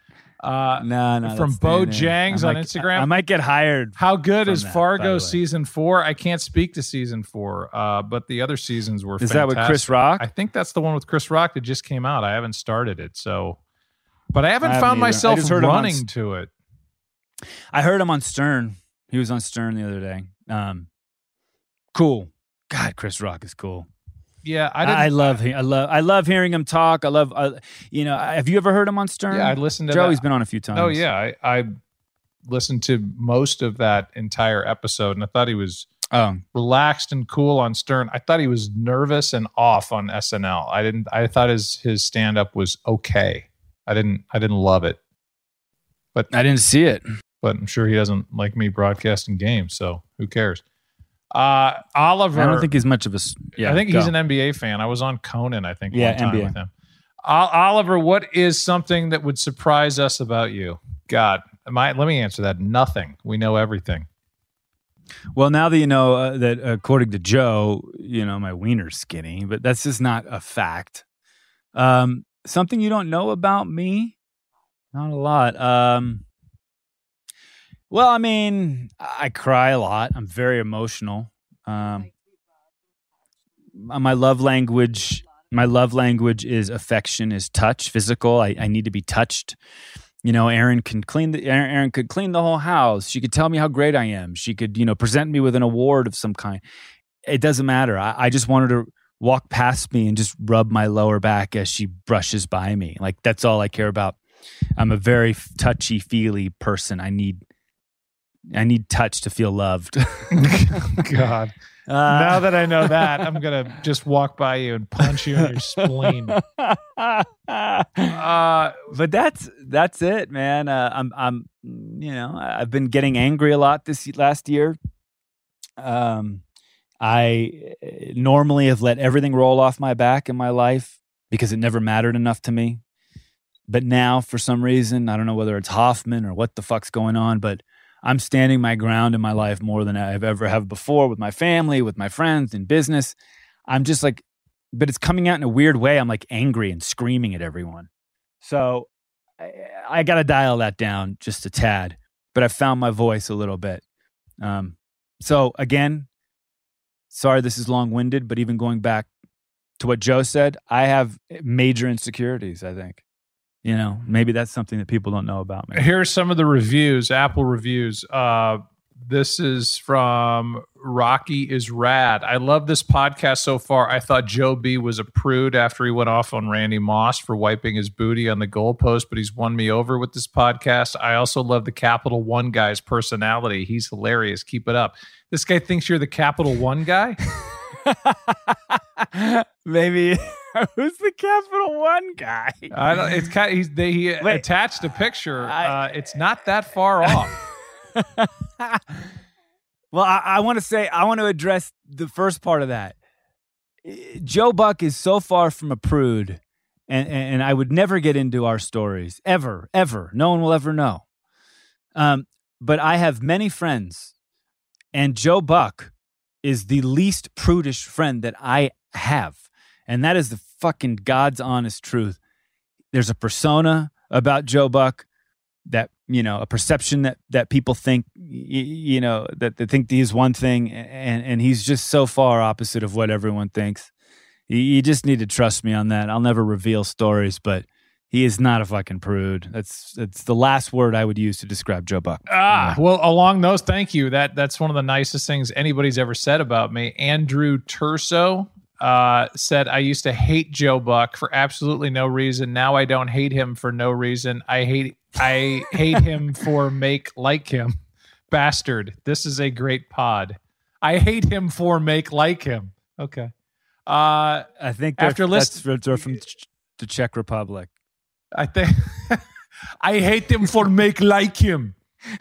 Uh, no, no. From Bo Jangs on Instagram. I might get hired. How good is that, Fargo season four? I can't speak to season four, uh, but the other seasons were. Is fantastic. that with Chris Rock? I think that's the one with Chris Rock that just came out. I haven't started it, so, but I haven't I found myself running on, to it. I heard him on Stern. He was on Stern the other day. Um, cool. God, Chris Rock is cool. Yeah, I, I love I love I love hearing him talk. I love uh, you know. Have you ever heard him on Stern? Yeah, I listened to Joe. That. Been on a few times. Oh yeah, I, I listened to most of that entire episode, and I thought he was oh. relaxed and cool on Stern. I thought he was nervous and off on SNL. I didn't. I thought his his stand up was okay. I didn't. I didn't love it, but I didn't see it. But I'm sure he doesn't like me broadcasting games, so who cares? Uh, Oliver. I don't think he's much of a. Yeah, I think go. he's an NBA fan. I was on Conan. I think. Yeah, NBA. with him. Uh, Oliver, what is something that would surprise us about you? God, my, let me answer that. Nothing. We know everything. Well, now that you know uh, that, according to Joe, you know my wiener's skinny, but that's just not a fact. Um, something you don't know about me? Not a lot. Um, well, I mean, I cry a lot. I'm very emotional. Um, my love language, my love language is affection, is touch, physical. I, I need to be touched. You know, Erin can clean the Erin, Erin could clean the whole house. She could tell me how great I am. She could, you know, present me with an award of some kind. It doesn't matter. I, I just wanted her to walk past me and just rub my lower back as she brushes by me. Like that's all I care about. I'm a very touchy feely person. I need I need touch to feel loved. *laughs* God. Uh, now that I know *laughs* that, I'm gonna just walk by you and punch you in your spleen. Uh, but that's that's it, man. Uh, I'm I'm you know I've been getting angry a lot this last year. Um, I uh, normally have let everything roll off my back in my life because it never mattered enough to me. But now, for some reason, I don't know whether it's Hoffman or what the fuck's going on, but I'm standing my ground in my life more than I've ever have before with my family, with my friends, in business. I'm just like, but it's coming out in a weird way. I'm like angry and screaming at everyone. So I, I got to dial that down just a tad, but I found my voice a little bit. Um, so again, sorry this is long winded, but even going back to what Joe said, I have major insecurities, I think. You know, maybe that's something that people don't know about me. Here are some of the reviews, Apple reviews. Uh, this is from Rocky is Rad. I love this podcast so far. I thought Joe B was a prude after he went off on Randy Moss for wiping his booty on the goalpost, but he's won me over with this podcast. I also love the Capital One guy's personality. He's hilarious. Keep it up. This guy thinks you're the Capital One guy. *laughs* maybe *laughs* Who's the Capital One guy? I don't. It's kind. Of, he's they, he *laughs* Wait, attached a picture. I, uh, it's not that far *laughs* off. well, I, I want to say I want to address the first part of that. Joe Buck is so far from a prude, and, and I would never get into our stories ever, ever. No one will ever know. Um, but I have many friends, and Joe Buck is the least prudish friend that I have. And that is the fucking God's honest truth. There's a persona about Joe Buck that, you know, a perception that, that people think, you know, that they think he's one thing and, and he's just so far opposite of what everyone thinks. You just need to trust me on that. I'll never reveal stories, but he is not a fucking prude. That's that's the last word I would use to describe Joe Buck. Ah, well, along those, thank you. That that's one of the nicest things anybody's ever said about me. Andrew Turso uh, said, I used to hate Joe Buck for absolutely no reason. Now I don't hate him for no reason. I hate I hate him for make like him. Bastard. This is a great pod. I hate him for make like him. Okay. Uh, I think after list they're from the Czech Republic. I think *laughs* I hate him for make like him. *laughs*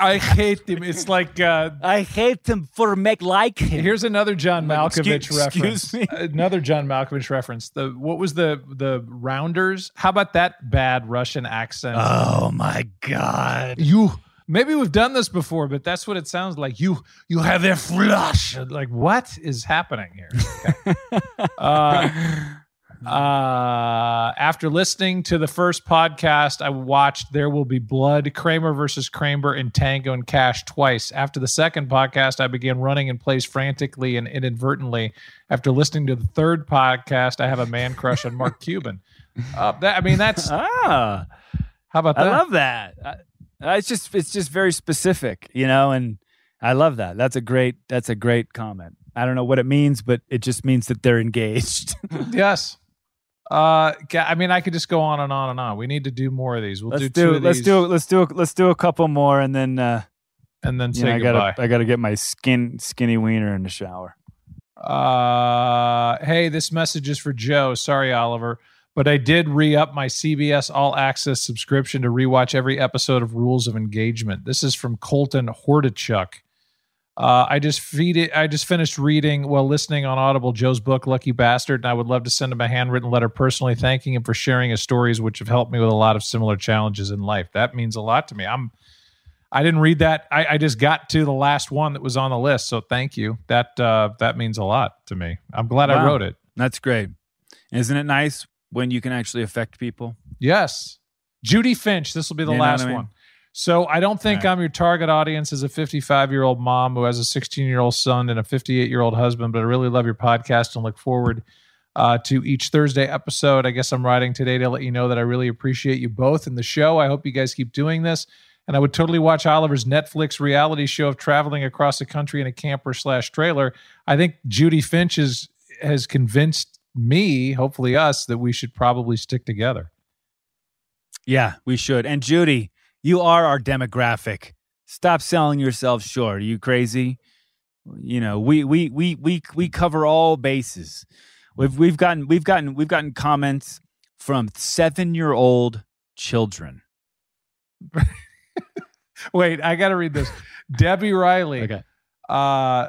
I hate him. It's like uh, I hate him for make like him. Here's another John Malkovich excuse, reference. Excuse me. Another John Malkovich reference. The what was the the Rounders? How about that bad Russian accent? Oh my god. You maybe we've done this before, but that's what it sounds like. You you have a flush. Like what is happening here? *laughs* Okay. uh, uh, after listening to the first podcast, I watched There Will Be Blood, Kramer versus Kramer, and Tango and Cash twice. After the second podcast, I began running in place frantically and inadvertently. After listening to the third podcast, I have a man crush on Mark *laughs* Cuban. Uh, that I mean, that's ah. How about that? I love that. Uh, it's just it's just very specific, you know, and I love that. That's a great that's a great comment. I don't know what it means, but it just means that they're engaged. *laughs* yes. Uh, I mean, I could just go on and on and on. We need to do more of these. We'll let's do, do, two. let's do let's do let's do a couple more, and then uh, and then say know, I goodbye. gotta I gotta get my skin skinny wiener in the shower. Uh, hey, this message is for Joe. Sorry, Oliver, but I did re up my CBS All Access subscription to rewatch every episode of Rules of Engagement. This is from Colton Hordichuk. Uh, I just feed it. I just finished reading while listening on Audible Joe's book, Lucky Bastard, and I would love to send him a handwritten letter personally thanking him for sharing his stories, which have helped me with a lot of similar challenges in life. That means a lot to me. I'm. I didn't read that. I, I just got to the last one that was on the list, so thank you. That uh, that means a lot to me. I'm glad wow. I wrote it. That's great. Isn't it nice when you can actually affect people? Yes. Judy Finch. This will be the you last I mean? one. So I don't think right. I'm your target audience as a 55 year old mom who has a 16 year old son and a 58 year old husband, but I really love your podcast and look forward uh, to each Thursday episode. I guess I'm writing today to let you know that I really appreciate you both in the show. I hope you guys keep doing this. And I would totally watch Oliver's Netflix reality show of traveling across the country in a camper slash trailer. I think Judy Finch is, has convinced me, hopefully us, that we should probably stick together. Yeah, we should. And Judy, You are our demographic. Stop selling yourself short. Are you crazy? You know, we we we we we cover all bases. We've we've gotten we've gotten we've gotten comments from seven year old children. *laughs* Wait, I got to read this. Debbie Riley. Okay. Uh,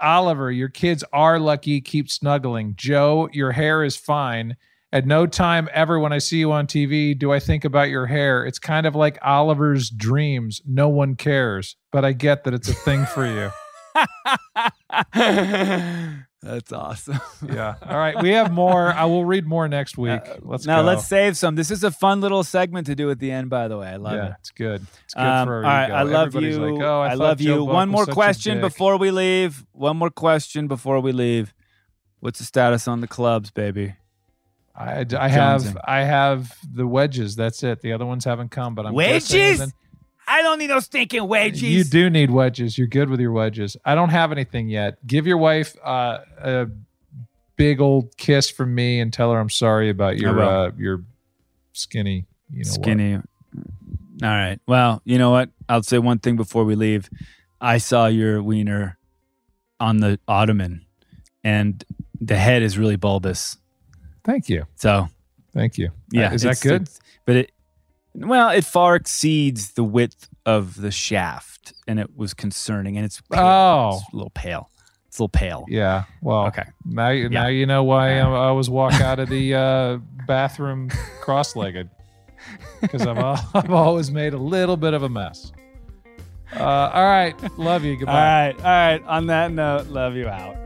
Oliver, your kids are lucky. Keep snuggling. Joe, your hair is fine. At no time ever when I see you on TV do I think about your hair. It's kind of like Oliver's dreams. No one cares, but I get that it's a thing for you. *laughs* That's awesome. yeah. *laughs* All right. We have more. I will read more next week. Let's now go. let's save some. This is a fun little segment to do at the end. By the way, I love yeah, it. it's good. It's good Um, for all right, ego. I love Everybody's you. Like, oh, I, I love Joe you. Buck One more question before we leave. One more question before we leave. What's the status on the clubs, baby? I, I have I have the wedges. That's it. The other ones haven't come, but I'm Wedges? then- I don't need no stinking wedges. You do need wedges. You're good with your wedges. I don't have anything yet. Give your wife uh, a big old kiss from me and tell her I'm sorry about your uh, your skinny. You know what. Skinny. All right. Well, you know what? I'll say one thing before we leave. I saw your wiener on the ottoman, and the head is really bulbous. Thank you. So Thank you. yeah, Uh, is that good? but it, well, it far exceeds the width of the shaft, and it was concerning. And it's pale. Oh. it's a little pale. It's a little pale. Yeah. Well. Okay. Now, you now you know why I, I was walk out of the *laughs* uh, bathroom cross-legged because I've I've always made a little bit of a mess. Uh, all right. Love you. Goodbye. All right. All right. On that note, love you out.